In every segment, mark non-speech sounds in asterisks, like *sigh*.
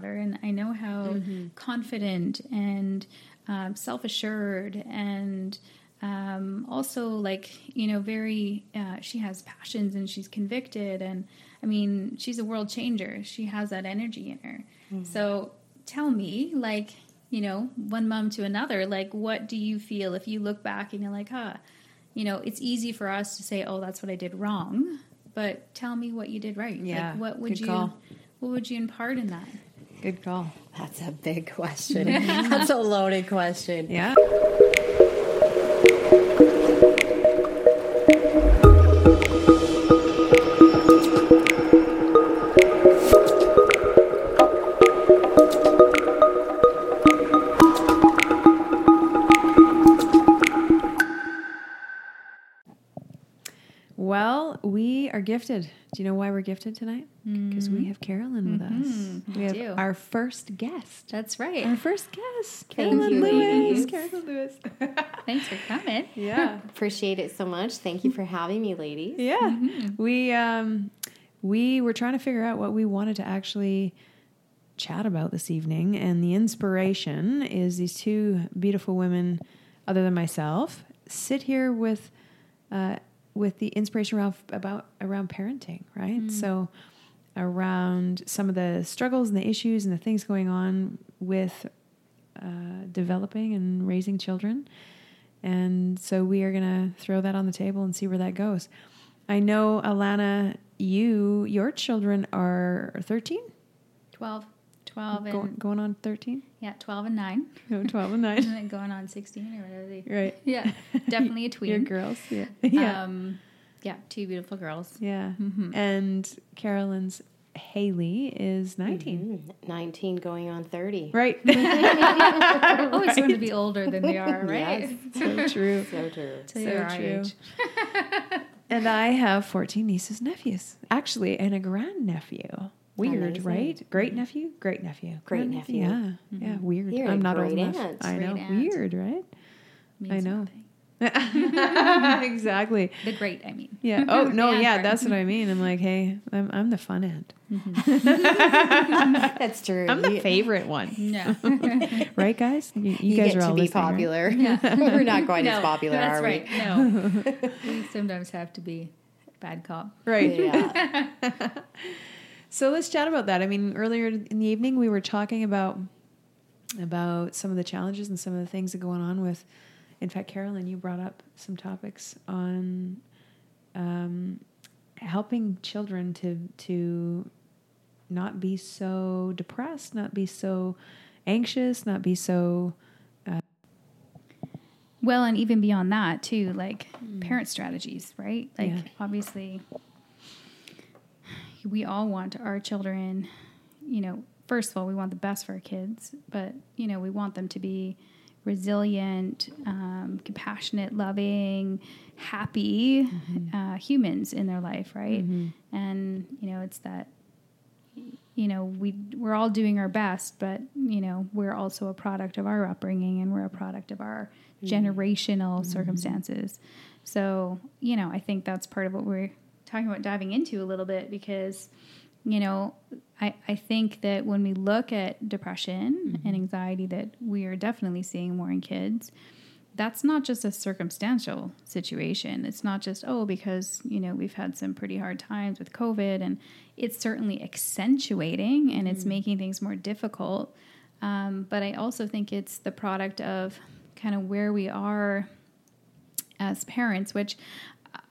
daughter, and I know how confident and um, self assured and um, also like you know very uh, she has passions and she's convicted and I mean she's a world changer. She has that energy in her. So tell me, like you know, one mom to another, like what do you feel if you look back and you're like, huh, you know, it's easy for us to say, oh, that's what I did wrong, but tell me what you did right. Yeah, like, what would you call. what would you impart in that? Good call. That's a big question. That's a loaded question. Yeah. Well, we are gifted. Do you know why we're gifted tonight? Because we have Carolyn with us. We have do. our first guest. That's right. Our first guest, Thank Carolyn you, Lewis. ladies. Carolyn Lewis. *laughs* Thanks for coming. yeah. *laughs* Appreciate it so much. Thank you for having me, ladies. Yeah. We um we were trying to figure out what we wanted to actually chat about this evening and the inspiration is these two beautiful women other than myself sit here with uh with the inspiration around about around parenting, right? So around some of the struggles and the issues and the things going on with uh, developing and raising children. And so we are going to throw that on the table and see where that goes. I know, Alana, you, your children are 13, 12, 12 and going, going on 13? yeah, 12 and 9 No, *laughs* 12 and 9. *laughs* and then going on 16 or whatever they *laughs* right. Yeah, definitely a tween. Your girls. Yeah. Yeah. Um, yeah, two beautiful girls. yeah. And Carolyn's Haley is 19. Mm, 19 going on 30. Right. They're always going to be older than they are, right? so true. So true. Till So true. age. And I have 14 nieces, nephews, actually, and a grandnephew. Weird, Amazing. right? Great nephew, great nephew, Great nephew. Yeah, yeah, mm-hmm. weird. You're a I'm not old great enough. aunt. I Great know, aunt. weird, right? Means know. nothing. *laughs* *laughs* exactly. The great, I mean. Yeah. Oh *laughs* no. Yeah, Yeah, that's what I mean. I'm like, hey, I'm I'm the fun end. Mm-hmm. That's true. I'm the favorite one, Yeah. right, guys? You, you you guys get are all to be listening, right? popular. We're not going quite as popular, that's are right. we? No. we sometimes have to be bad cop. Right. Yeah. So let's chat about that. I mean, earlier in the evening we were talking about about some of the challenges and some of the things that are going on with. In fact, Carolyn, you brought up some topics on um, helping children to to not be so depressed, not be so anxious, not be so Well, and even beyond that, too, like parent strategies, right? Like, Yeah. obviously, we all want our children, you know, first of all, we want the best for our kids, but, you know, we want them to be resilient, um, compassionate, loving, happy uh, humans in their life, right? And, you know, it's that you know we we're all doing our best but you know we're also a product of our upbringing and we're a product of our generational circumstances. So you know i think that's part of what we're talking about diving into a little bit because you know i i think that when we look at depression and anxiety that we are definitely seeing more in kids that's not just a circumstantial situation. It's not just, oh, because, you know, we've had some pretty hard times with COVID and it's certainly accentuating and it's making things more difficult. Um, but I also think it's the product of kind of where we are as parents, which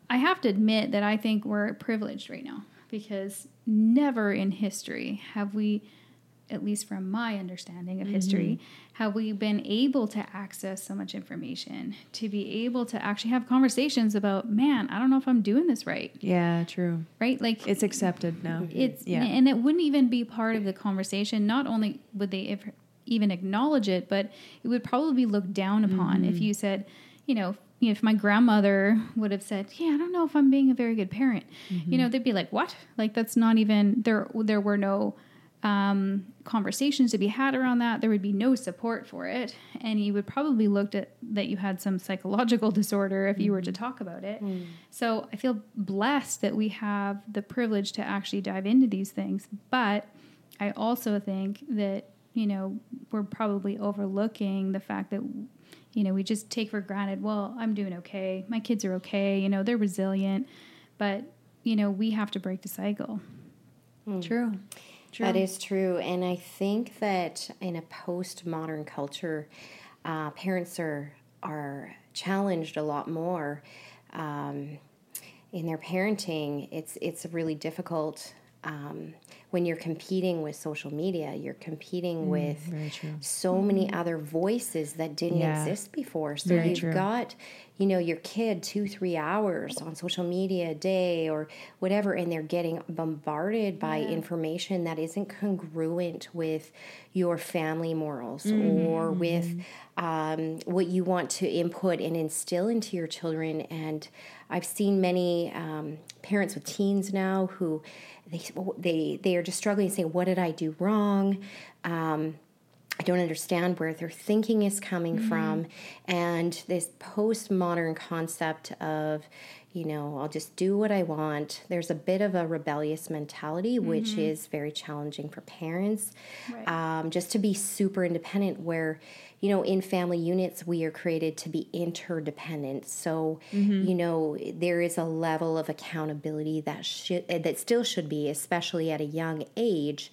I have to admit that I think we're privileged right now because never in history have we, at least from my understanding of history, mm-hmm. have we been able to access so much information, to be able to actually have conversations about, man, I don't know if I'm doing this right, yeah, true. right? Like It's accepted now. Mm-hmm. it's yeah. and it wouldn't even be part of the conversation. Not only would they ev- even acknowledge it, but it would probably be looked down upon if mm-hmm. you said, you know, if my grandmother would have said, "Yeah, I don't know if I'm being a very good parent," you mm-hmm. know, they'd be like, "What? Like that's not even there." There were no um, conversations to be had around that. There would be no support for it, and you would probably looked at that you had some psychological *laughs* disorder if you were to mm-hmm. talk about it. Mm. So I feel blessed that we have the privilege to actually dive into these things, but I also think that you know we're probably overlooking the fact that you know we just take for granted. Well, I'm doing okay. My kids are okay. You know, they're resilient, but you know we have to break the cycle. True. True. That is true. And I think that in a postmodern culture, uh, parents are, are challenged a lot more um, in their parenting. It's, it's really difficult um, when you're competing with social media, you're competing with very true. so many other voices that didn't Yeah. exist before. So Very you've true. got, you know, your kid two, three hours on social media a day or whatever, and they're getting bombarded by information that isn't congruent with your family morals Mm-hmm. or with um, what you want to input and instill into your children. And I've seen many um, parents with teens now who they they they are just struggling, saying, "What did I do wrong?" Um, I don't understand where their thinking is coming from. And this postmodern concept of, you know, I'll just do what I want. There's a bit of a rebellious mentality, which is very challenging for parents. Right. Um, just to be super independent, where, you know, in family units, we are created to be interdependent. So, you know, there is a level of accountability that should, that still should be, especially at a young age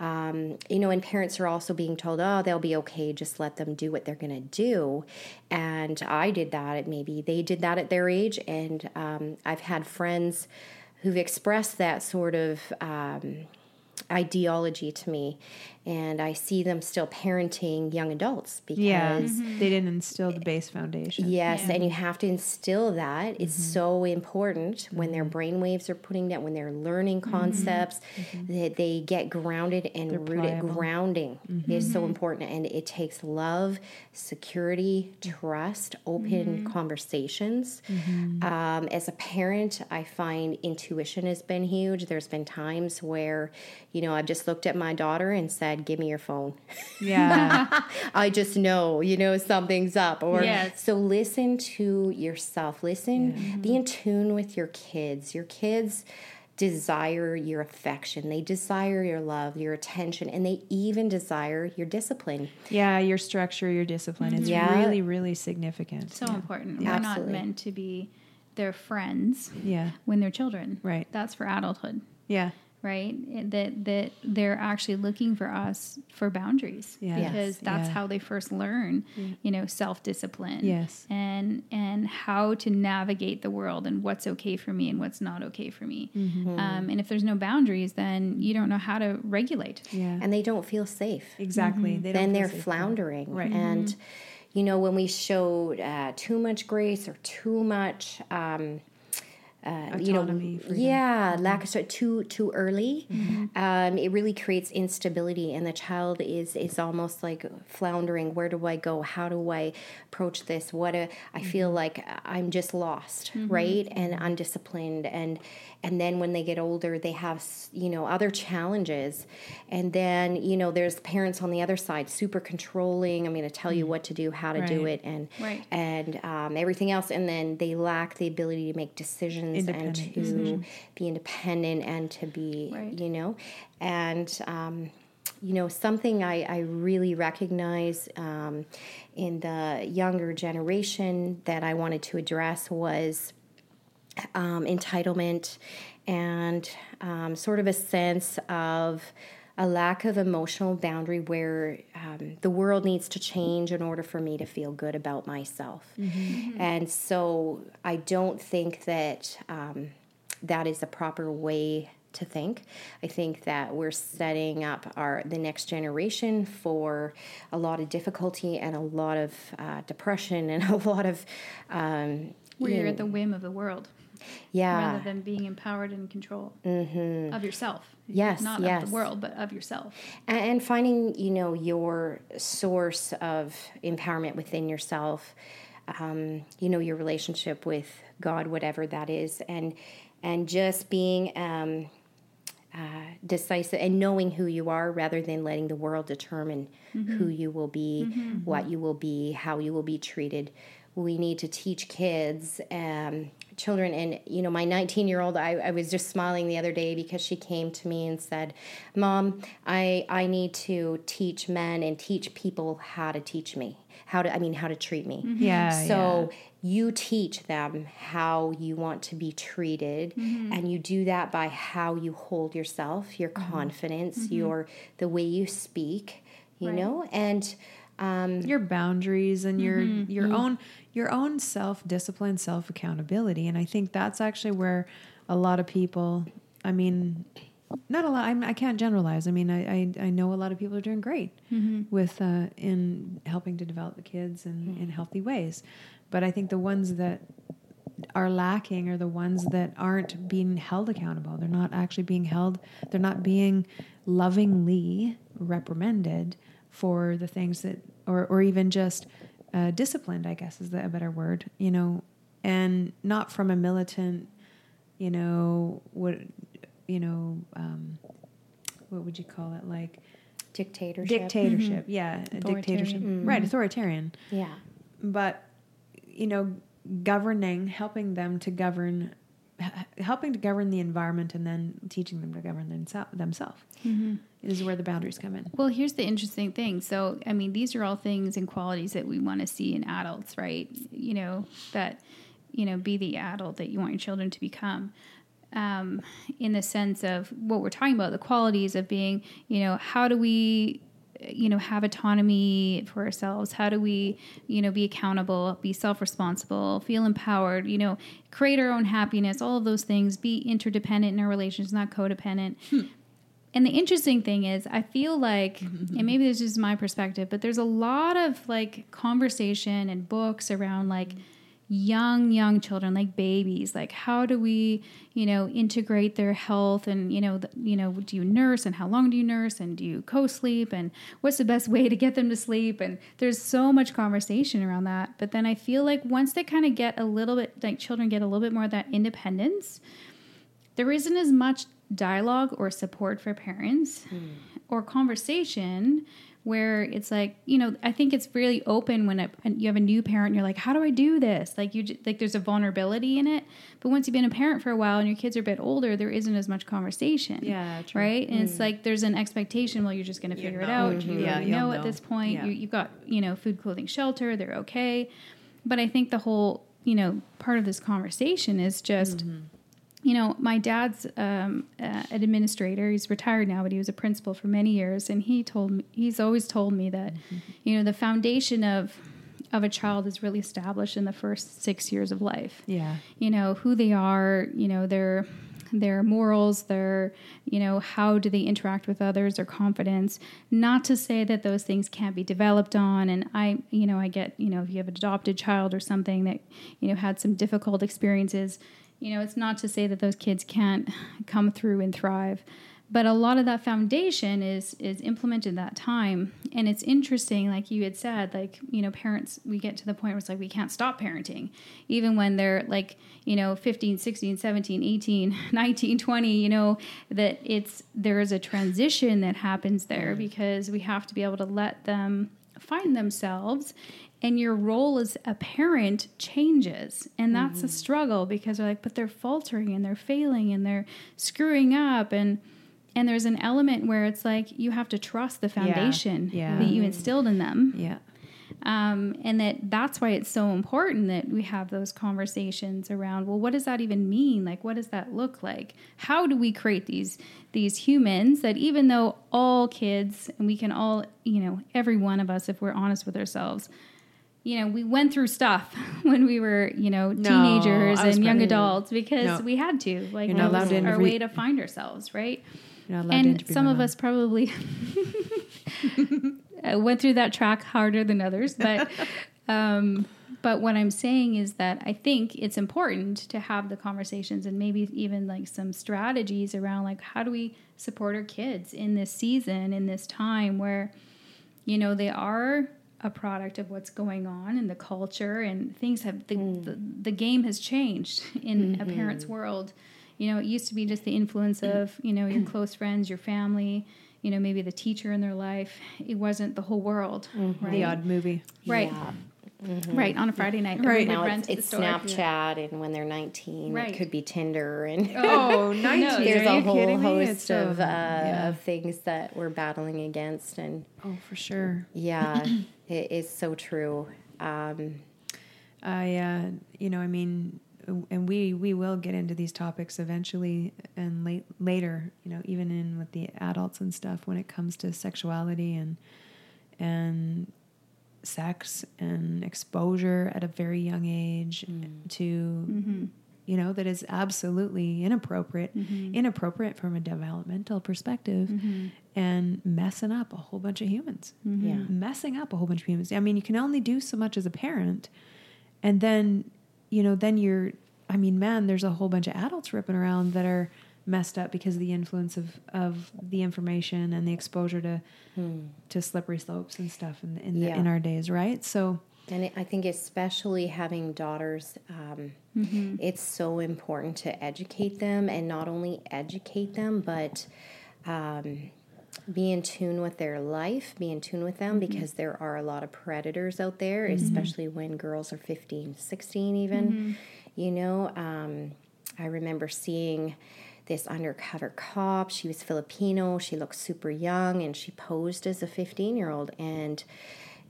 um, you know, and parents are also being told, oh, they'll be okay, just let them do what they're going to do. And I did that at maybe they did that at their age. And um, I've had friends who've expressed that sort of um, ideology to me. And I see them still parenting young adults because. Yeah. They didn't instill the base foundation. Yes, Yeah. and you have to instill that. It's mm-hmm. so important when their mm-hmm. brain waves are putting down, when they're learning concepts, that they get grounded and rooted. pliable. Grounding is so important, and it takes love, security, trust, open conversations. Um, as a parent, I find intuition has been huge. There's been times where, you know, I've just looked at my daughter and said, "Give me your phone." Yeah. *laughs* I just know, you know, something's up. Or Yes. so listen to yourself. Listen, be in tune with your kids. Your kids desire your affection. They desire your love, your attention, and they even desire your discipline. yeah. Your structure, your discipline. It's Yeah. really, really significant. So important. Yeah. We're not meant to be their friends Yeah. when they're children. Right. That's for adulthood. Yeah. Right? That that they're actually looking for us for boundaries Yes, because that's yeah. how they first learn, you know, self discipline. Yes. and and how to navigate the world and what's okay for me and what's not okay for me. Mm-hmm. Um, and if there's no boundaries, then you don't know how to regulate. Yeah. And they don't feel safe. exactly. They don't then they're safe. floundering. Right. And, you know, when we showed uh, too much grace or too much. Um, uh, you know, freedom. yeah, mm-hmm. lack of start too too early. Mm-hmm. Um, it really creates instability, and the child is is almost like floundering. Where do I go? How do I approach this? What a, I feel mm-hmm. like I'm just lost, right? And undisciplined, and and then when they get older, they have you know other challenges, and then you know there's parents on the other side, super controlling. I'm going to tell you what to do, how to do it, and Right. and um, everything else, and then they lack the ability to make decisions and to decisions. be independent and to be, Right. you know, and um, you know something I, I really recognize um, in the younger generation that I wanted to address was um, entitlement and um, sort of a sense of a lack of emotional boundary where um, the world needs to change in order for me to feel good about myself. And so I don't think that um, that is the proper way to think. I think that we're setting up our the next generation for a lot of difficulty and a lot of uh, depression and *laughs* a lot of um, where you're know, at the whim of the world yeah rather than being empowered and in control of yourself. Mm-hmm. Yes, not yes. of the world, but of yourself. and, and finding you know your source of empowerment within yourself um, you know your relationship with god whatever that is and and just being um, uh, decisive and knowing who you are rather than letting the world determine who you will be what you will be how you will be treated we need to teach kids um, children. And you know my 19 year old I, I was just smiling the other day because she came to me and said mom i i need to teach men and teach people how to teach me how to i mean how to treat me. Mm-hmm. Yeah. so you teach them how you want to be treated, mm-hmm. and you do that by how you hold yourself, your mm-hmm. confidence, your the way you speak, you know, and um, your boundaries and your Mm-hmm. your own your own self discipline, self accountability, and I think that's actually where a lot of people. I mean, not a lot. I'm, I can't generalize. I mean, I, I I know a lot of people are doing great Mm-hmm. with uh, in helping to develop the kids in in healthy ways, but I think the ones that are lacking are the ones that aren't being held accountable. They're not actually being held. They're not being lovingly reprimanded for the things that, or or even just uh, disciplined. I guess is the, a better word. You know, and not from a militant. You know what? You know, um, what would you call it? Like dictatorship. dictatorship. Yeah, a dictatorship. Authoritarian. Right, authoritarian Yeah. but you know governing helping them to govern helping to govern the environment and then teaching them to govern themse- themselves is where the boundaries come in Well, here's the interesting thing. So, I mean, these are all things and qualities that we want to see in adults, right? You know, that, you know, be the adult that you want your children to become. Um, in the sense of what we're talking about, the qualities of being, you know, how do we, you know, have autonomy for ourselves? How do we, you know, be accountable, be self responsible, feel empowered, you know, create our own happiness, all of those things, be interdependent in our relations, not codependent. Hmm. And the interesting thing is, I feel like, mm-hmm. and maybe this is my perspective, but there's a lot of like conversation and books around like mm-hmm. Young, young children, like babies. Like, how do we, you know, integrate their health? And you know, the, you know, do you nurse? And how long do you nurse? And do you co-sleep? And what's the best *laughs* way to get them to sleep? And there's so much conversation around that. But then I feel like once they kind of get a little bit, like children get a little bit more of that independence, there isn't as much dialogue or support for parents hmm. or conversation where it's like you know i think it's really open when a, and you have a new parent and you're like how do i do this like you like there's a vulnerability in it but once you've been a parent for a while and your kids are a bit older there isn't as much conversation Yeah, true. right and it's like there's an expectation well you're just going to figure it know. out you Yeah, already you'll know at this point Yeah. you, you've got you know food clothing shelter they're okay but i think the whole you know part of this conversation is just Mm-hmm. You know, my dad's um, uh, an administrator. He's retired now, but he was a principal for many years, and he told me he's always told me that, you know, the foundation of of a child is really established in the first six years of life. yeah You know who they are. You know their their morals. Their you know how do they interact with others. Their confidence. Not to say that those things can't be developed on. And I you know I get you know if you have an adopted child or something that you know had some difficult experiences you know, it's not to say that those kids can't come through and thrive, but a lot of that foundation is is implemented that time. And it's interesting, like you had said, like you know, parents we get to the point where it's like we can't stop parenting, even when they're like you know 15 16 17 18 *laughs* 19 20 you know that it's there is a transition that happens there mm. because we have to be able to let them find themselves and your role as a parent changes. And that's a struggle because they're like but they're faltering and they're failing and they're screwing up. And and there's an element where it's like you have to trust the foundation Yeah. that you instilled in them. Yeah. Um, and that that's why it's so important that we have those conversations around well what does that even mean? Like what does that look like? How do we create these these humans that even though all kids and we can all you know every one of us if we're honest with ourselves you know we went through stuff *laughs* when we were you know No, teenagers and young adults because No. we had to like You're not allowed to our way to find ourselves right? You're not allowed to and some of us probably *laughs* went through that track harder than others but *laughs* um, but what i'm saying is that i think it's important to have the conversations and maybe even like some strategies around like how do we support our kids in this season in this time where you know they are a product of what's going on in the culture and things have the, hmm. the, the game has changed in a mm-hmm. parent's world you know it used to be just the influence mm. of you know your mm. close friends your family you know maybe the teacher in their life it wasn't the whole world mm-hmm. right the odd movie right Yeah. Mm-hmm. right on a Friday night. Right. Now it's, it's store. Snapchat, and when they're 19, Right. it could be Tinder, and Oh, *laughs* 19. there's a whole host It's, of, uh, yeah. of things that we're battling against. And Oh, for sure. yeah, it is so true. Um, I, uh, you know, I mean, and we we will get into these topics eventually and late later. You know, even in with the adults and stuff when it comes to sexuality and and sex and exposure at a very young age to you know that is absolutely inappropriate inappropriate from a developmental perspective and messing up a whole bunch of humans. Yeah. messing up a whole bunch of humans. I mean you can only do so much as a parent and then you know then you're i mean man there's a whole bunch of adults ripping around that are messed up because of the influence of of the information and the exposure to to slippery slopes and stuff in in, the, in our days right? So And I think, especially having daughters, um, it's so important to educate them and not only educate them, but um, be in tune with their life, be in tune with them mm-hmm. because there are a lot of predators out there, mm-hmm. especially when girls are 15, 16, even. Mm-hmm. You know, um, I remember seeing this undercover cop. She was Filipino, she looked super young, and she posed as a 15 year old. And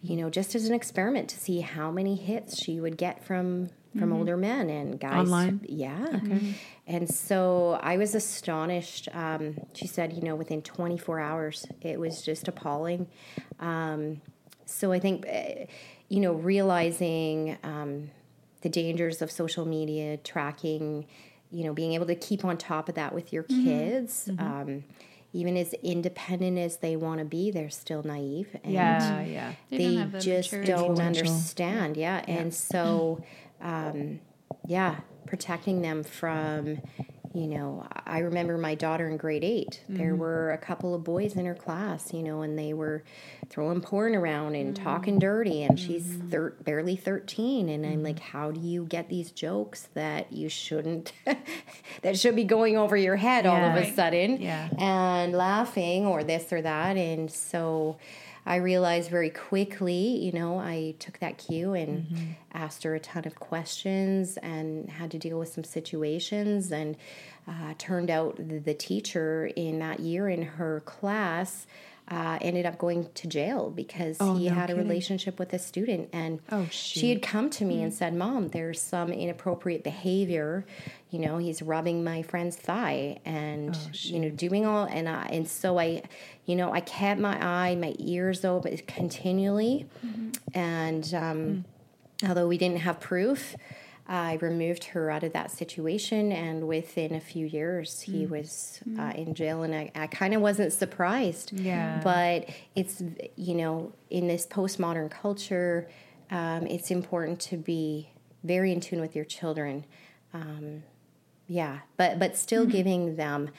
you know, just as an experiment to see how many hits she would get from from older men and guys. Online? Yeah. And so I was astonished. Um, she said, you know, within 24 hours, it was just appalling. Um, so I think, eh, you know, realizing um, the dangers of social media, tracking, you know, being able to keep on top of that with your kids. Um, even as independent as they want to be, they're still naive. And yeah yeah They they, don't just don't Potential. understand. Yeah. And so, um, yeah, protecting them from, you know, I remember my daughter in grade 8 There mm-hmm. were a couple of boys in her class, you know, and they were throwing porn around and mm-hmm. talking dirty, and she's mm-hmm. thir- barely 13. And I'm like, how do you get these jokes that you shouldn't, *laughs* that should be going over your head all of a sudden? Yeah. and laughing or this or that. And so I realized very quickly, you know, I took that cue and Mm-hmm. asked her a ton of questions and had to deal with some situations. And uh, turned out the, the teacher in that year in her class. Uh, ended up going to jail because Oh, he no had a relationship with a student, and Oh, she had come to me and Hmm. said, "Mom, there's some inappropriate behavior. You know, he's rubbing my friend's thigh and Oh, you know doing all." And I, and so I, you know, I kept my eye, my ears open continually, Mm-hmm. and um, Hmm. although we didn't have proof. I removed her out of that situation, and within a few years, he was uh, in jail, and I, I kind of wasn't surprised. Yeah. But it's, you know, in this postmodern culture, um, it's important to be very in tune with your children. Um, yeah, but but still giving them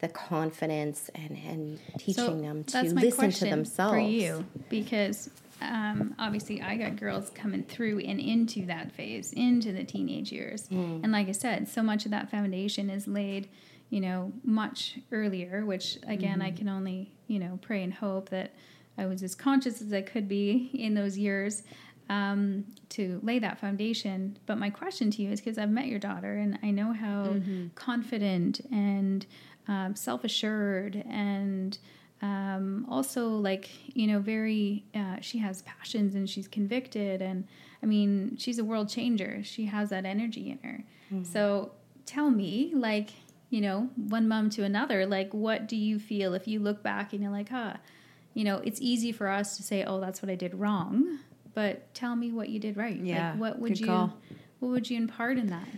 the confidence and, and teaching them to listen to themselves. for you because um, obviously I got girls coming through and into that phase, into the teenage years, Mm. and like I said, so much of that foundation is laid, you know, much earlier. Which again, Mm-hmm. I can only you know pray and hope that I was as conscious as I could be in those years. Um, to lay that foundation. But my question to you is because I've met your daughter and I know how confident and um, self assured and um, also like you know very uh, she has passions and she's convicted and i mean she's a world changer she has that energy in her so tell me like you know one mom to another like what do you feel if you look back and you're like huh you know it's easy for us to say oh that's what i did wrong but tell me what you did right Yeah, like what would good you call. what would you impart in that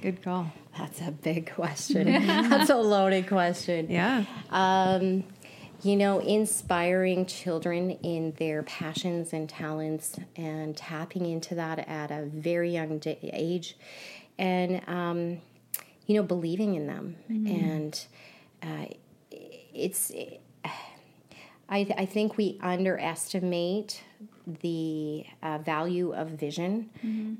Good call. That's a big question. *laughs* That's a loaded question. Yeah. Um, you know, inspiring children in their passions and talents and tapping into that at a very young age and, um, you know, believing in them. And uh, it's, *sighs* I, I think we underestimate the uh, value of vision.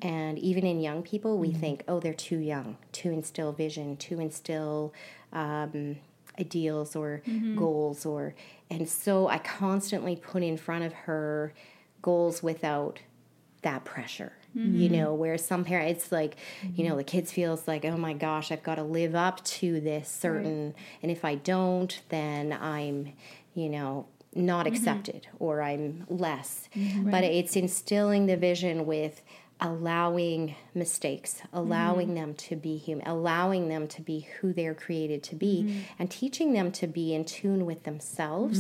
And even in young people, we think, oh, they're too young to instill vision, to instill um, ideals or mm-hmm. goals. or And so I constantly put in front of her goals without that pressure. You mm-hmm. know, where some parents, it's like, you know, mm-hmm. the kids feels like, oh my gosh, I've got to live up to this certain, and if I don't, then I'm, you know, not accepted or I'm less. But it's instilling the vision with allowing mistakes, allowing them to be human, allowing them to be who they're created to be, and teaching them to be in tune with themselves.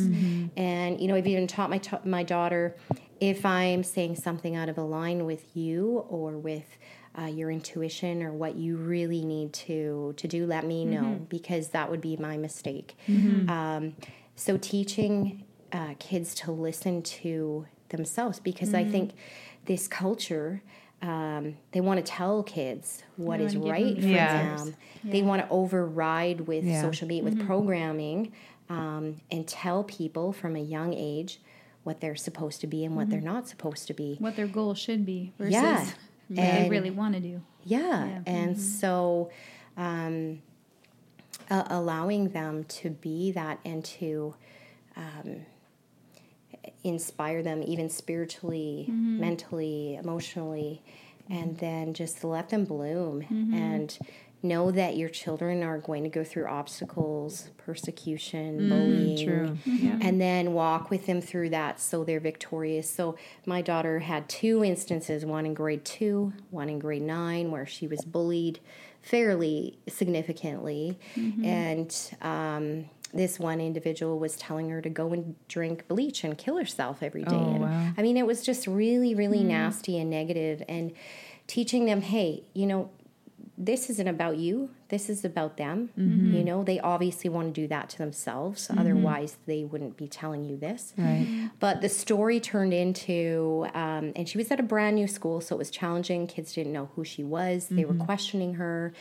And you know, I've even taught my ta- my daughter if I'm saying something out of line with you or with uh, your intuition or what you really need to to do, let me know because that would be my mistake. Um, so teaching uh, kids to listen to themselves because I think this culture um, they want to tell kids what is right them for Yeah. them. They want to override with Yeah. social media, with programming, um, and tell people from a young age what they're supposed to be and what they're not supposed to be. what their goal should be versus Yeah. what they really want to do. Yeah, Yeah. and so um, a- allowing them to be that and to um, inspire them, even spiritually, mm-hmm. mentally, emotionally, and then just let them bloom mm-hmm. and know that your children are going to go through obstacles, persecution, mm, bullying, True. Mm-hmm. Yeah. and then walk with them through that so they're victorious. So my daughter had two instances, one in grade 2, one in grade 9 where she was bullied fairly significantly and um, this one individual was telling her to go and drink bleach and kill herself every day. Oh, and wow. I mean, it was just really, really hmm. nasty and negative, and teaching them, hey, you know, this isn't about you. This is about them. Mm-hmm. You know, they obviously want to do that to themselves. Otherwise, they wouldn't be telling you this. Right. But the story turned into, um, and she was at a brand new school, so it was challenging. Kids didn't know who she was, they Mm-hmm. were questioning her.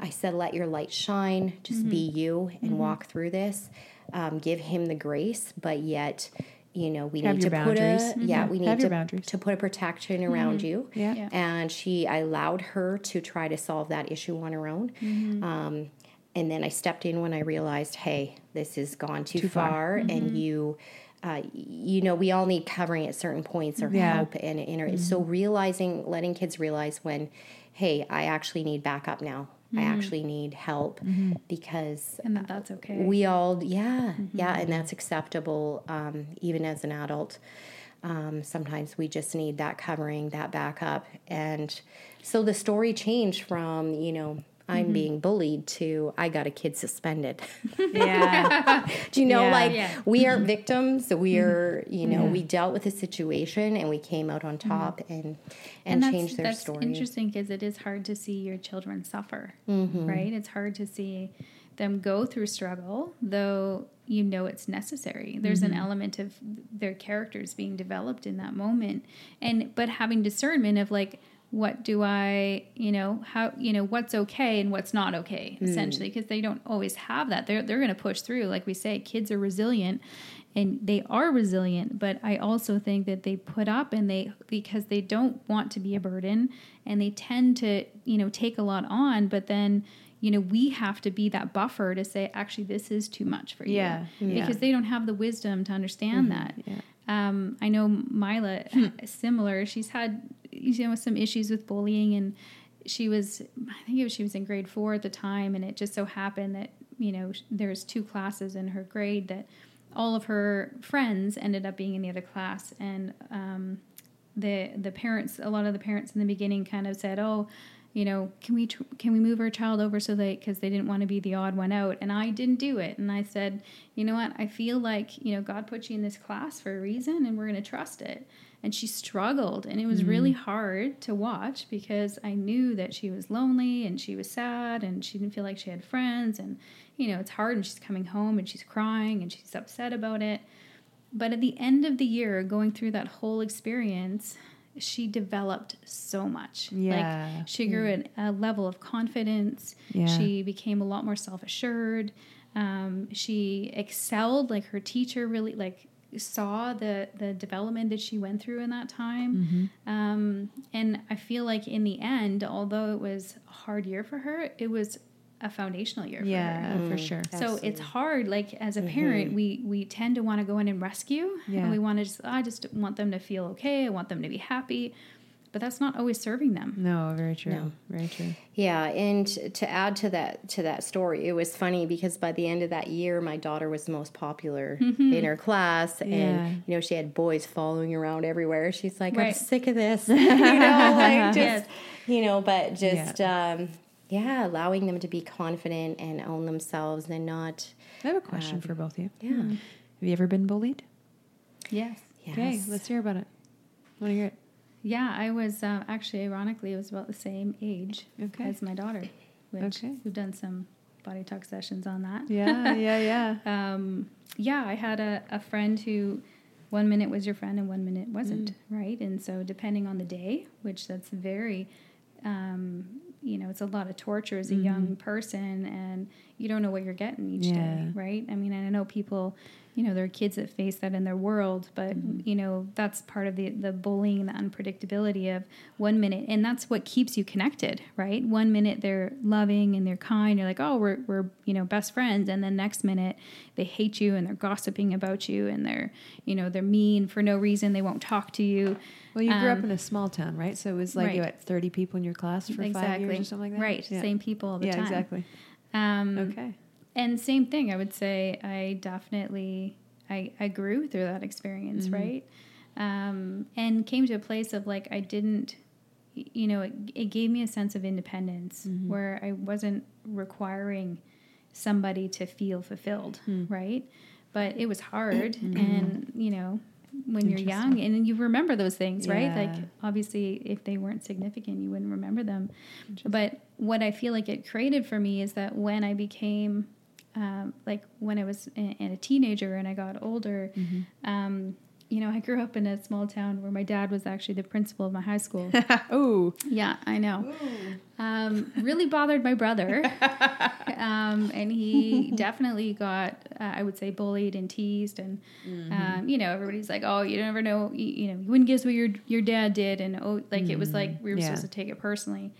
I said, let your light shine, just be Mm-hmm. you and walk through this. Um, give him the grace, but yet, you know, we Have need your to put a, boundaries. yeah, we need Have to, boundaries. to put a protection around you. Yeah. Yeah. And she, I allowed her to try to solve that issue on her own. Hmm. Um, and then I stepped in when I realized, hey, this has gone too, Too far. far, and you, uh, you know, we all need covering at certain points or Yeah. help, and, and so realizing, letting kids realize when, hey, I actually need backup now. I actually need help because And that that's okay. we all yeah yeah and that's acceptable um, even as an adult. Um, sometimes we just need that covering that backup. And so the story changed from you know i'm being bullied to i got a kid suspended Yeah. *laughs* *laughs* do you know Yeah. like Yeah. we aren't victims we're you know we dealt with a situation and we came out on top and and, that's, changed their that's story interesting because it is hard to see your children suffer, Mm-hmm. right? It's hard to see them go through struggle, though you know it's necessary. There's Mm-hmm. an element of their characters being developed in that moment, and but having discernment of like what do I, you know, how you know what's okay and what's not okay, Mm. essentially, because they don't always have that. They're they're going to push through, like we say, kids are resilient, and they are resilient but i also think that they put up and they because they don't want to be a burden and they tend to you know take a lot on but then you know we have to be that buffer to say actually this is too much for you Yeah, yeah. because they don't have the wisdom to understand that um, i know mila similar she's had you know some issues with bullying and she was i think it was she was in grade four at the time and it just so happened that you know there's two classes in her grade that all of her friends ended up being in the other class. And um, the the parents a lot of the parents in the beginning kind of said oh you know can we tr- can we move our child over so they because they didn't want to be the odd one out? And i didn't do it and i said you know what? I feel like you know god put you in this class for a reason and we're going to trust it. And she struggled and it was really mm. hard to watch because i knew that she was lonely and she was sad and she didn't feel like she had friends and you know it's hard and she's coming home and she's crying and she's upset about it. But at the end of the year going through that whole experience she developed so much. Yeah. like she grew at a level of confidence. Yeah. she became a lot more self-assured. Um, she excelled like her teacher really like saw the the development that she went through in that time. Um, and i feel like in the end although it was a hard year for her it was a foundational year for her Yeah, for mm. sure. so it's hard like as a mm-hmm. parent we we tend to want to go in and rescue Yeah. and we want to just i just want them to feel okay i want them to be happy but that's not always serving them. No, very true. No. Very true. Yeah, and to add to that to that story, it was funny because by the end of that year, my daughter was the most popular mm-hmm. in her class, Yeah. and you know she had boys following around everywhere. She's like, "I'm sick of this," *laughs* you know, *laughs* like just Yes. you know, but just um, yeah, allowing them to be confident and own themselves and not I have a question for both of you. yeah. Have you ever been bullied? Yes. Okay, Yes. let's hear about it. I want to hear it. Yeah, I was uh, actually, ironically, it was about the same age Okay. as my daughter, which Okay. we've done some body talk sessions on that. Yeah, yeah, yeah. *laughs* um, yeah, I had a, a friend who one minute was your friend and one minute wasn't, Mm. right? And so depending on the day, which that's very, um, you know, it's a lot of torture as a young mm-hmm. person and you don't know what you're getting each Yeah. day, right? I mean, I know people, you know, there are kids that face that in their world, but you know, that's part of the the bullying and the unpredictability of one minute, and that's what keeps you connected, right? One minute they're loving and they're kind, you're like, oh, we're we're you know best friends, and then next minute they hate you and they're gossiping about you and they're you know they're mean for no reason, they won't talk to you. Well, you grew up Um, in a small town, right? So it was like you had 30 people in your class for five years or something like that? Right, Yeah. same people all the yeah, time. exactly. Um, Okay. And same thing i would say i definitely i, I grew through that experience Mm-hmm. right um, and came to a place of like i didn't you know it, it gave me a sense of independence Mm-hmm. where i wasn't requiring somebody to feel fulfilled Hmm. right but it was hard *clears throat* Mm-hmm. and you know when you're young and you remember those things right like obviously if they weren't significant you wouldn't remember them but what i feel like it created for me is that when i became um, like when i was a, a teenager and i got older Mm-hmm. um, you know i grew up in a small town where my dad was actually the principal of my high school. *laughs* Oh, yeah i know. Um, really bothered my brother. *laughs* Um, and he *laughs* definitely got uh, i would say bullied and teased and um, you know everybody's like oh you never know you, you know you wouldn't guess what your your dad did. And oh like it was like we were Yeah. supposed to take it personally.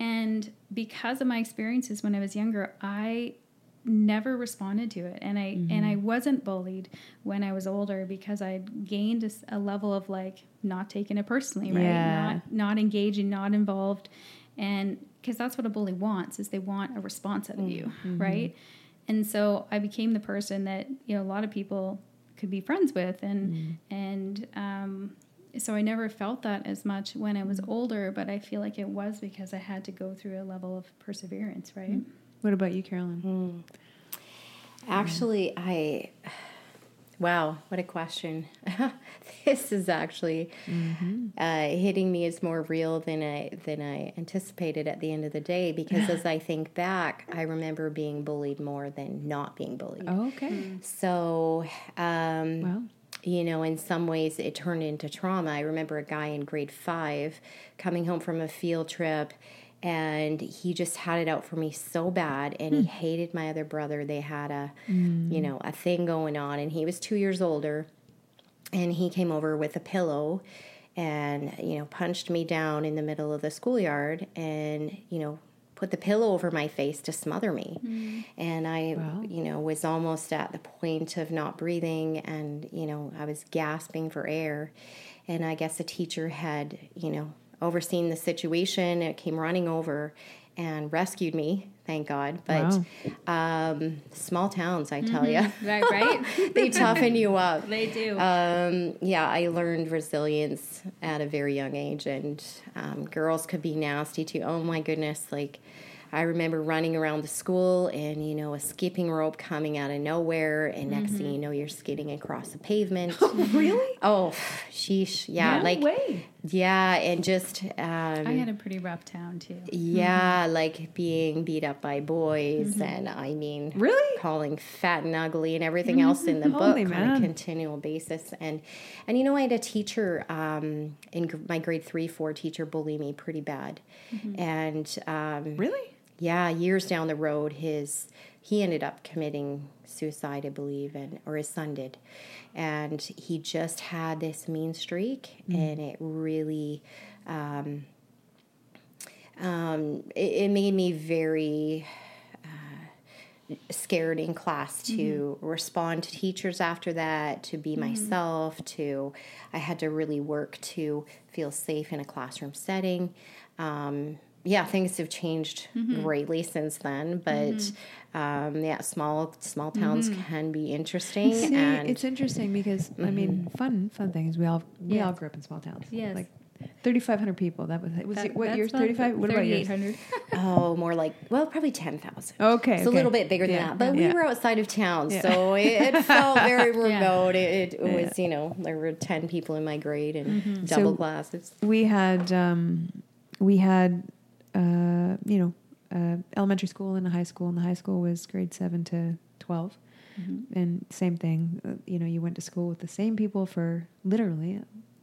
And because of my experiences when i was younger i never responded to it. And i and i mm-hmm. wasn't bullied when i was older because i gained a level of like not taking it personally right? Yeah. not not engaging not involved. And because that's what a bully wants is they want a response out of you mm-hmm. right? And so i became the person that you know a lot of people could be friends with. And mm-hmm. and um so i never felt that as much when i was older but i feel like it was because i had to go through a level of perseverance right what about you, Carolyn? Actually, I. Wow, what a question. *laughs* this is actually uh, hitting me as more real than I than I anticipated at the end of the day because as *laughs* I think back, I remember being bullied more than not being bullied. Oh, okay. So, um, Well, you know, in some ways it turned into trauma. I remember a guy in grade five coming home from a field trip and he just had it out for me so bad and he hmm. hated my other brother. They had a, mm. you know, a thing going on and he was two years older and he came over with a pillow and, you know, punched me down in the middle of the schoolyard and, you know, put the pillow over my face to smother me. Mm. And I, Wow. you know, was almost at the point of not breathing and, you know, I was gasping for air. And I guess the teacher had, you know, overseen the situation It came running over and rescued me, thank God. But um, small towns, I tell you, *laughs* right right *laughs* they toughen you up. *laughs* they do Um, yeah, I learned resilience at a very young age, and um, girls could be nasty too. Oh my goodness! Like, I remember running around the school, and you know, a skipping rope coming out of nowhere, and next thing you know, you're skidding across the pavement. really? oh, sheesh! Yeah, No like way. Yeah, and just um, i had a pretty rough town too. Yeah, like being beat up by boys, and I mean, Really? calling fat and ugly and everything else in the book Holy on a continual basis. And and you know, I had a teacher um, in my grade three, four teacher bully me pretty bad, and um, Really? Yeah, years down the road, his he ended up committing suicide, I believe, and or his son did, and he just had this mean streak, and it really. Um, um, it, it made me very uh, scared in class to respond to teachers after that, to be myself, to I had to really work to feel safe in a classroom setting. Um, yeah, things have changed greatly since then, but um, yeah, small small towns can be interesting. See, and it's interesting because I mean, fun fun thing is we all we Yes. all grew up in small towns. Yes. like thirty five hundred people. That was was That- it, what that's yours? about Thirty five. What about yours? 3,800. *laughs* oh, more like well, probably ten thousand. Okay, It's a little bit bigger than that, but yeah. we were outside of town, Yeah. so it, it *laughs* felt very remote. It, it Yeah. was, you know, there were ten people in my grade and Mm-hmm. double So- classes. we had um, we had uh, you know uh, elementary school and a high school, and the high school was grade seven to 12 Mm-hmm. and same thing. Uh, you know, you went to school with the same people for literally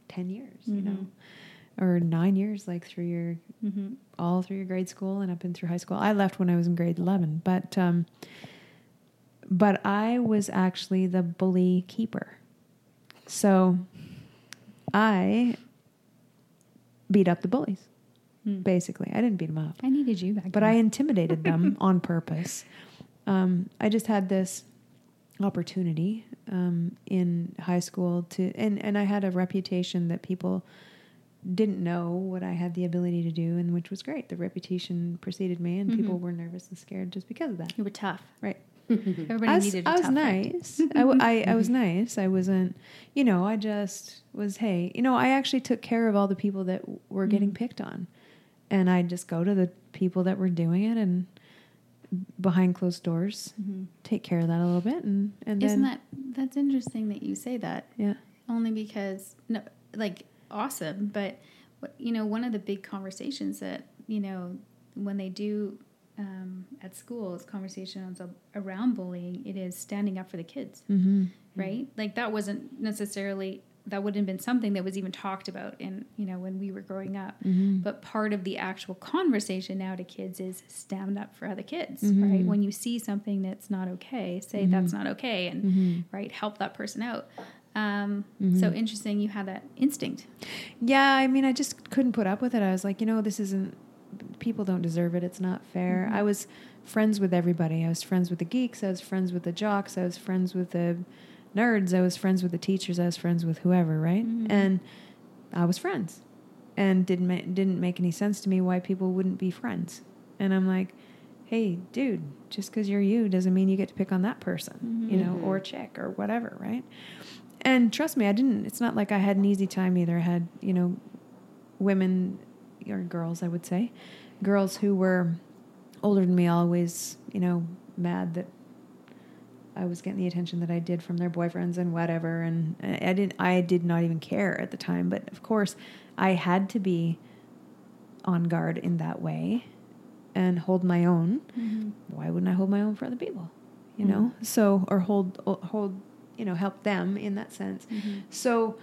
ten years. You know, or nine years, like through your Mm-hmm. all through your grade school and up and through high school. I left when I was in grade eleven, but um, but I was actually the bully keeper. So I beat up the bullies. Basically, I didn't beat them up, I needed you back but I *laughs* intimidated them on purpose. Um, I just had this opportunity um, in high school to, and and I had a reputation that people didn't know what I had the ability to do, and which was great. The reputation preceded me, and people were nervous and scared just because of that. You were tough. Right. *laughs* Everybody I was, needed I was nice. I, w- I, I was nice. I wasn't, you know, I just was, hey, you know, I actually took care of all the people that w- were getting Mm. picked on. And I'd just go to the people that were doing it and behind closed doors, take care of that a little bit. And, and Mm-hmm. Isn't then, that that's interesting that you say that? yeah. Only because no, like awesome, but you know, one of the big conversations that you know when they do um, at schools is conversations around bullying. It is standing up for the kids, Mm-hmm. right? Like that wasn't necessarily that wouldn't have been something that was even talked about in you know when we were growing up. Mm-hmm. But part of the actual conversation now to kids is stand up for other kids, Mm-hmm. right? When you see something that's not okay, say that's not okay, and Mm-hmm. right help that person out. Um, So interesting, you had that instinct. Yeah, I mean, I just couldn't put up with it. I was like, you know, this isn't. People don't deserve it. It's not fair. I was friends with everybody. I was friends with the geeks. I was friends with the jocks. I was friends with the nerds. I was friends with the teachers. I was friends with whoever, right? Mm-hmm. And I was friends, and didn't ma- didn't make any sense to me why people wouldn't be friends. And I'm like, hey, dude, just because you're you doesn't mean you get to pick on that person, mm-hmm. you know, or mm-hmm. chick or whatever, right? And trust me, I didn't. It's not like I had an easy time either. I had, you know, women or girls, I would say, girls who were older than me, always, you know, mad that I was getting the attention that I did from their boyfriends and whatever. And I didn't. I did not even care at the time. But of course, I had to be on guard in that way and hold my own. Mm-hmm. Why wouldn't I hold my own for other people? You know, mm-hmm. so or hold hold you know help them in that sense. Mm-hmm. So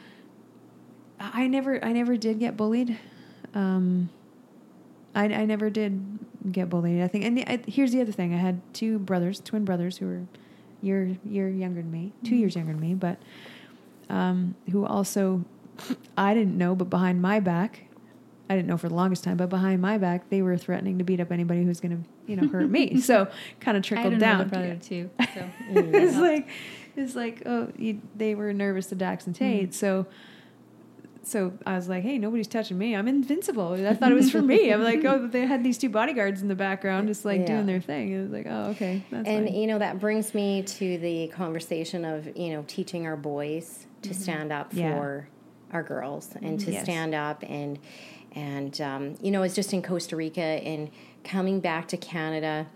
I never I never did get bullied. Um, I I never did get bullied. I think, and I, here's the other thing: I had two brothers, twin brothers, who were year year younger than me, 2 years younger than me, but um, who also *laughs* I didn't know, but behind my back, I didn't know for the longest time, but behind my back, they were threatening to beat up anybody who's going to you know hurt me. *laughs* so kind of I trickled had down. another brother too. So *laughs* it's like it's like oh you, they were nervous to Dax and Tate so so I was like hey nobody's touching me I'm invincible I thought it was for me *laughs* I'm like oh they had these two bodyguards in the background just like Yeah. doing their thing it was like oh okay that's and fine. you know that brings me to the conversation of you know teaching our boys to stand up Yeah. for our girls and to Yes. stand up and and um, you know it's just in Costa Rica and coming back to Canada.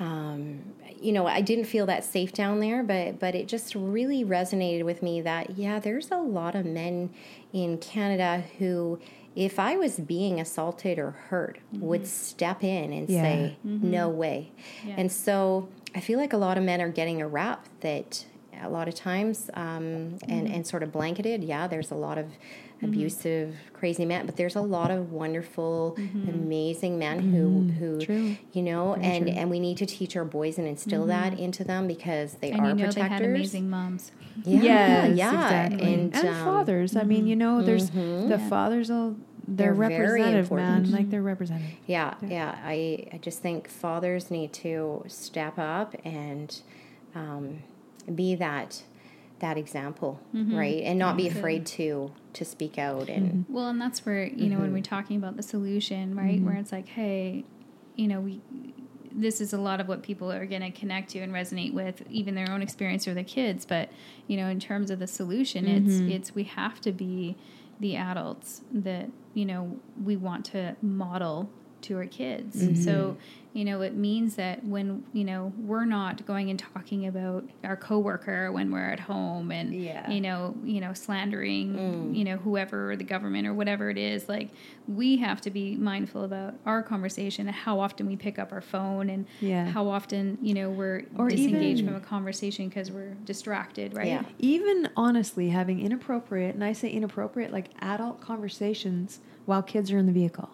Um, you know, I didn't feel that safe down there, but but it just really resonated with me that yeah, there's a lot of men in Canada who, if I was being assaulted or hurt, would step in and Yeah. say no way. Yeah. And so I feel like a lot of men are getting a rap that a lot of times um, and and sort of blanketed. Yeah, there's a lot of Mm-hmm. abusive, crazy man, but there's a lot of wonderful, mm-hmm. amazing men who mm-hmm. who True. you know, and true. and we need to teach our boys and instill that into them because they and are you know protectors. they had amazing moms. Yeah, yes yeah, exactly and, and, um, fathers I mean you know there's the Yeah. fathers will they're, They're very representative, man. important. Like they're representative. Yeah, yeah. I, I just think fathers need to step up and um, be that that example, right? And not be afraid to to speak out and mm-hmm. Well, and that's where, you know, when we're mm-hmm. talking about the solution, right? Where mm-hmm. it's like, hey, you know, we this is a lot of what people are going to connect to and resonate with even their own experience or the kids, but you know, in terms of the solution, it's it's we have to be the adults that, you know, we want to model to our kids. So, mm-hmm. you know, it means that when, you know, we're not going and talking about our coworker when we're at home and Yeah. you know, you know, slandering, mm. you know, whoever or the government or whatever it is, like we have to be mindful about our conversation and how often we pick up our phone and Yeah. how often, you know, we're Or disengaged even- from a conversation because we're distracted, right? Yeah. Even honestly, having inappropriate, and I say inappropriate, like adult conversations while kids are in the vehicle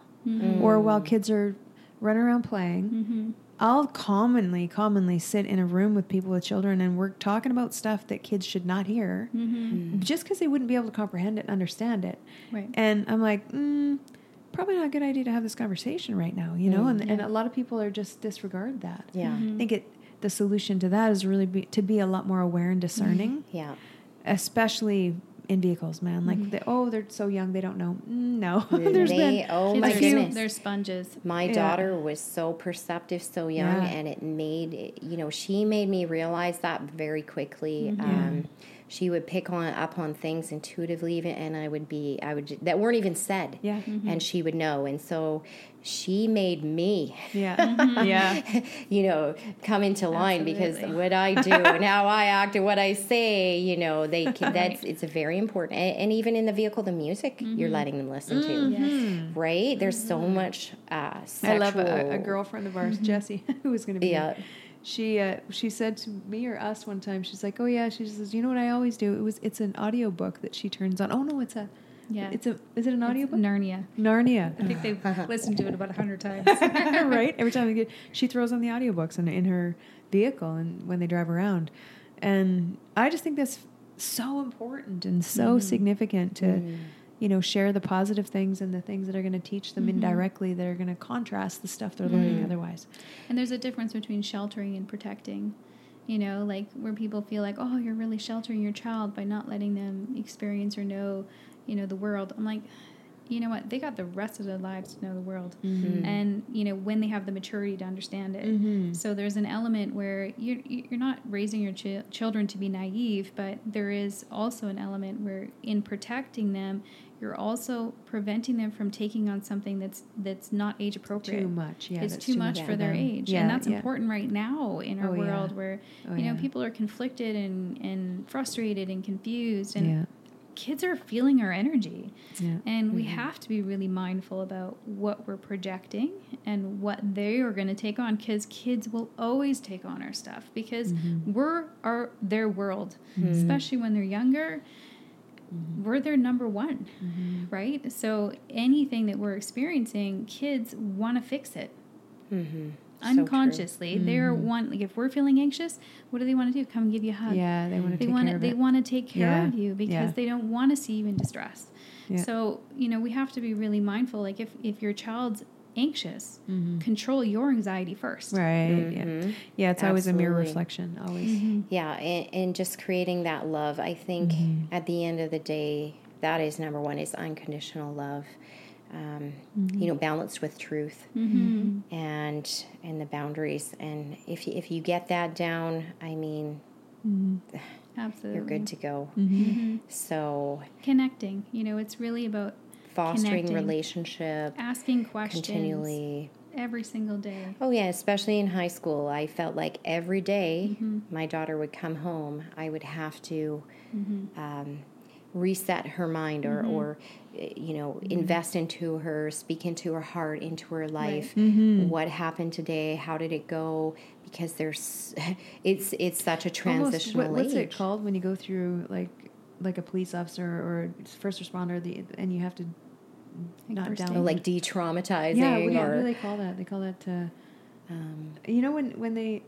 or while kids are running around playing. Mm-hmm. I'll commonly, commonly sit in a room with people with children and we're talking about stuff that kids should not hear Mm-hmm. just because they wouldn't be able to comprehend it and understand it. Right. And I'm like, mm, probably not a good idea to have this conversation right now, you know? and, and Yeah. a lot of people are just disregard that. yeah, Mm-hmm. I think it the solution to that is really be, to be a lot more aware and discerning, yeah. especially in vehicles, man. Like, the, oh, they're so young, they don't know. Mm, No, *laughs* there's they, been oh my are, few- goodness. They're sponges. My Yeah. daughter was so perceptive, so young, Yeah. and it made you know she made me realize that very quickly. Mm-hmm. Um, she would pick on up on things intuitively, even, and I would be I would that weren't even said. Yeah. Mm-hmm. and she would know, and so she made me. yeah, *laughs* mm-hmm. yeah, you know, come into line because what I do and how I act and what I say, you know, they can, *laughs* that's it's a very important. And, and even in the vehicle, the music Mm-hmm. you're letting them listen to, mm-hmm. Yes. right? There's so much uh, sexual. I love a, a girlfriend of ours, Jessie, who was going to be. Yeah. She uh, she said to me or us one time, she's like, "Oh yeah," she says, "You know what I always do? It was it's an audio book that she turns on. Oh no, it's a Yeah. it's a is it an audio It's book? Narnia. Narnia. I think they've *laughs* listened to it about a hundred times. *laughs* right? Every time they get, she throws on the audiobooks in, in her vehicle and when they drive around. And I just think that's so important and so significant to, you know, share the positive things and the things that are going to teach them mm-hmm. indirectly that are going to contrast the stuff they're learning mm. otherwise. And there's a difference between sheltering and protecting. You know, like where people feel like, oh, you're really sheltering your child by not letting them experience or know, you know, the world. I'm like, you know what? They got the rest of their lives to know the world. Mm-hmm. And, you know, when they have the maturity to understand it. Mm-hmm. So there's an element where you're, you're not raising your chi- children to be naive, but there is also an element where in protecting them, you're also preventing them from taking on something that's that's not age appropriate Too much, yeah. it's that's too much for their age Yeah, and that's yeah. important right now in our Oh, yeah. world where Oh, you know yeah. people are conflicted and and frustrated and confused and Yeah, kids are feeling our energy yeah. and we have to be really mindful about what we're projecting and what they are going to take on because kids will always take on our stuff because Mm-hmm. we're our their world especially when they're younger we're their number one Mm-hmm. right so anything that we're experiencing kids want to fix it Mm-hmm. unconsciously they're one like if we're feeling anxious what do they want to do come give you a hug Mm-hmm. Yeah, they want to they want to they want to take care Yeah, of you because yeah. they don't want to see you in distress Yeah. so you know we have to be really mindful like if if your child's anxious Mm-hmm. control your anxiety first Right. Mm-hmm. Yeah. Yeah. It's always a mirror reflection. Always. Mm-hmm. Yeah, and, and just creating that love. I think Mm-hmm. at the end of the day, that is number one is unconditional love. Um, Mm-hmm. You know, balanced with truth Mm-hmm. and and the boundaries. And if you, if you get that down, I mean, *sighs* absolutely you're good to go. Mm-hmm. So connecting you know it's really about fostering Connecting. relationship asking questions continually. every single day Oh yeah, especially in high school, I felt like every day Mm-hmm. my daughter would come home, I would have to Mm-hmm. um, reset her mind or, or uh, you know, Mm-hmm. invest into her, speak into her heart, into her life. Mm-hmm. What happened today? How did it go? Because there's, *laughs* it's it's such a Almost, transitional what, what's age. it called when you go through like like a police officer or first responder the and you have to not down. Oh, like de-traumatizing yeah what, do you- what do they call that they call that uh, um, you know when when they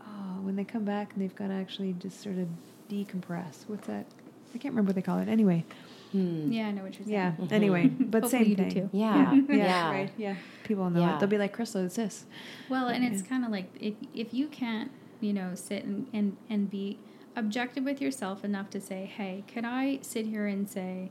oh, when they come back and they've got to actually just sort of decompress what's that I can't remember what they call it anyway Yeah, I know what you're saying. Yeah. Anyway, *laughs* but same you do thing. too. Yeah, *laughs* Yeah. yeah. Right. Yeah. People know Yeah. it. They'll be like, Crystal, it's this. Well, and it's kind of like if if you can't, you know, sit and, and and be objective with yourself enough to say, hey, could I sit here and say,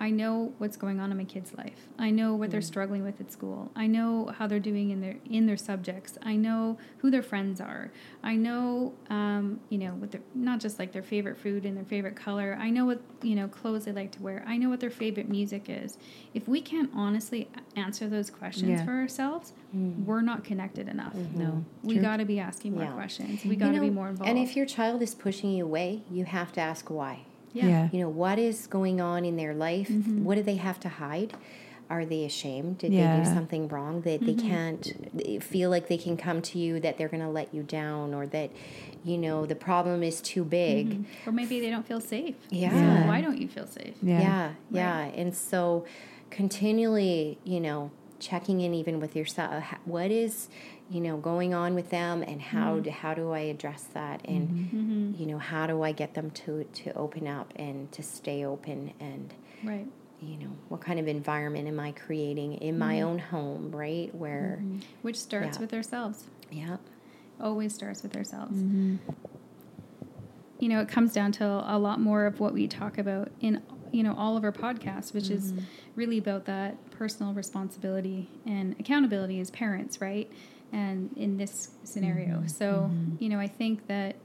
I know what's going on in my kid's life. I know what they're mm. struggling with at school. I know how they're doing in their in their subjects. I know who their friends are. I know, um, you know, what their not just like their favorite food and their favorite color. I know what you know clothes they like to wear. I know what their favorite music is. If we can't honestly answer those questions Yeah. for ourselves, mm. we're not connected enough. Mm-hmm. No. We got to be asking more Yeah. questions. We got to be know, more involved. And if your child is pushing you away, you have to ask why. Yeah. Yeah. You know, what is going on in their life? Mm-hmm. What do they have to hide? Are they ashamed? Did they do something wrong that they Mm-hmm. can't they feel like they can come to you that they're going to let you down or that you know the problem is too big? Or maybe they don't feel safe. Yeah. So why don't you feel safe? Yeah. Yeah, yeah. And so continually, you know, checking in even with yourself. What is, you know, going on with them and how Mm-hmm. do, how do I address that? And, you know, how do I get them to, to open up and to stay open and, Right. you know, what kind of environment am I creating in Mm-hmm. my own home, right? Where, Which starts Yeah. with ourselves. yeah. Always starts with ourselves. Mm-hmm. You know, it comes down to a lot more of what we talk about in you know all of our podcasts, which is really about that personal responsibility and accountability as parents, right? And in this scenario, mm-hmm. so mm-hmm. you know, I think that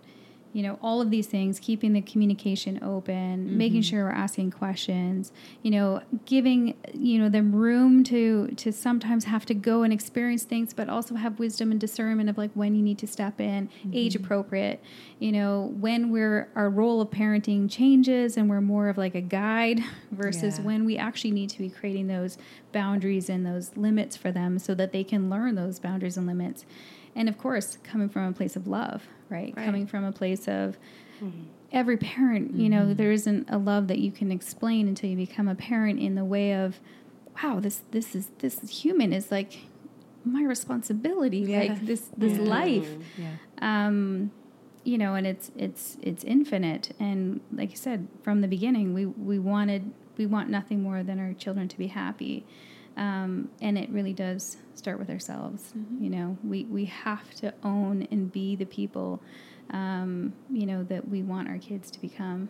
you know all of these things keeping the communication open making mm-hmm. sure we're asking questions you know giving you know them room to to sometimes have to go and experience things but also have wisdom and discernment of like when you need to step in mm-hmm. age appropriate. You know when we're our role of parenting changes and we're more of like a guide *laughs* versus Yeah. when we actually need to be creating those boundaries and those limits for them so that they can learn those boundaries and limits and of course coming from a place of love right, Right. coming from a place of every parent you know there isn't a love that you can explain until you become a parent in the way of wow this this is this human is like my responsibility Yeah. like this this Yeah. life Yeah. um you know and it's it's it's infinite and like you said from the beginning we we wanted we want nothing more than our children to be happy um, and it really does start with ourselves. You know we we have to own and be the people um, you know that we want our kids to become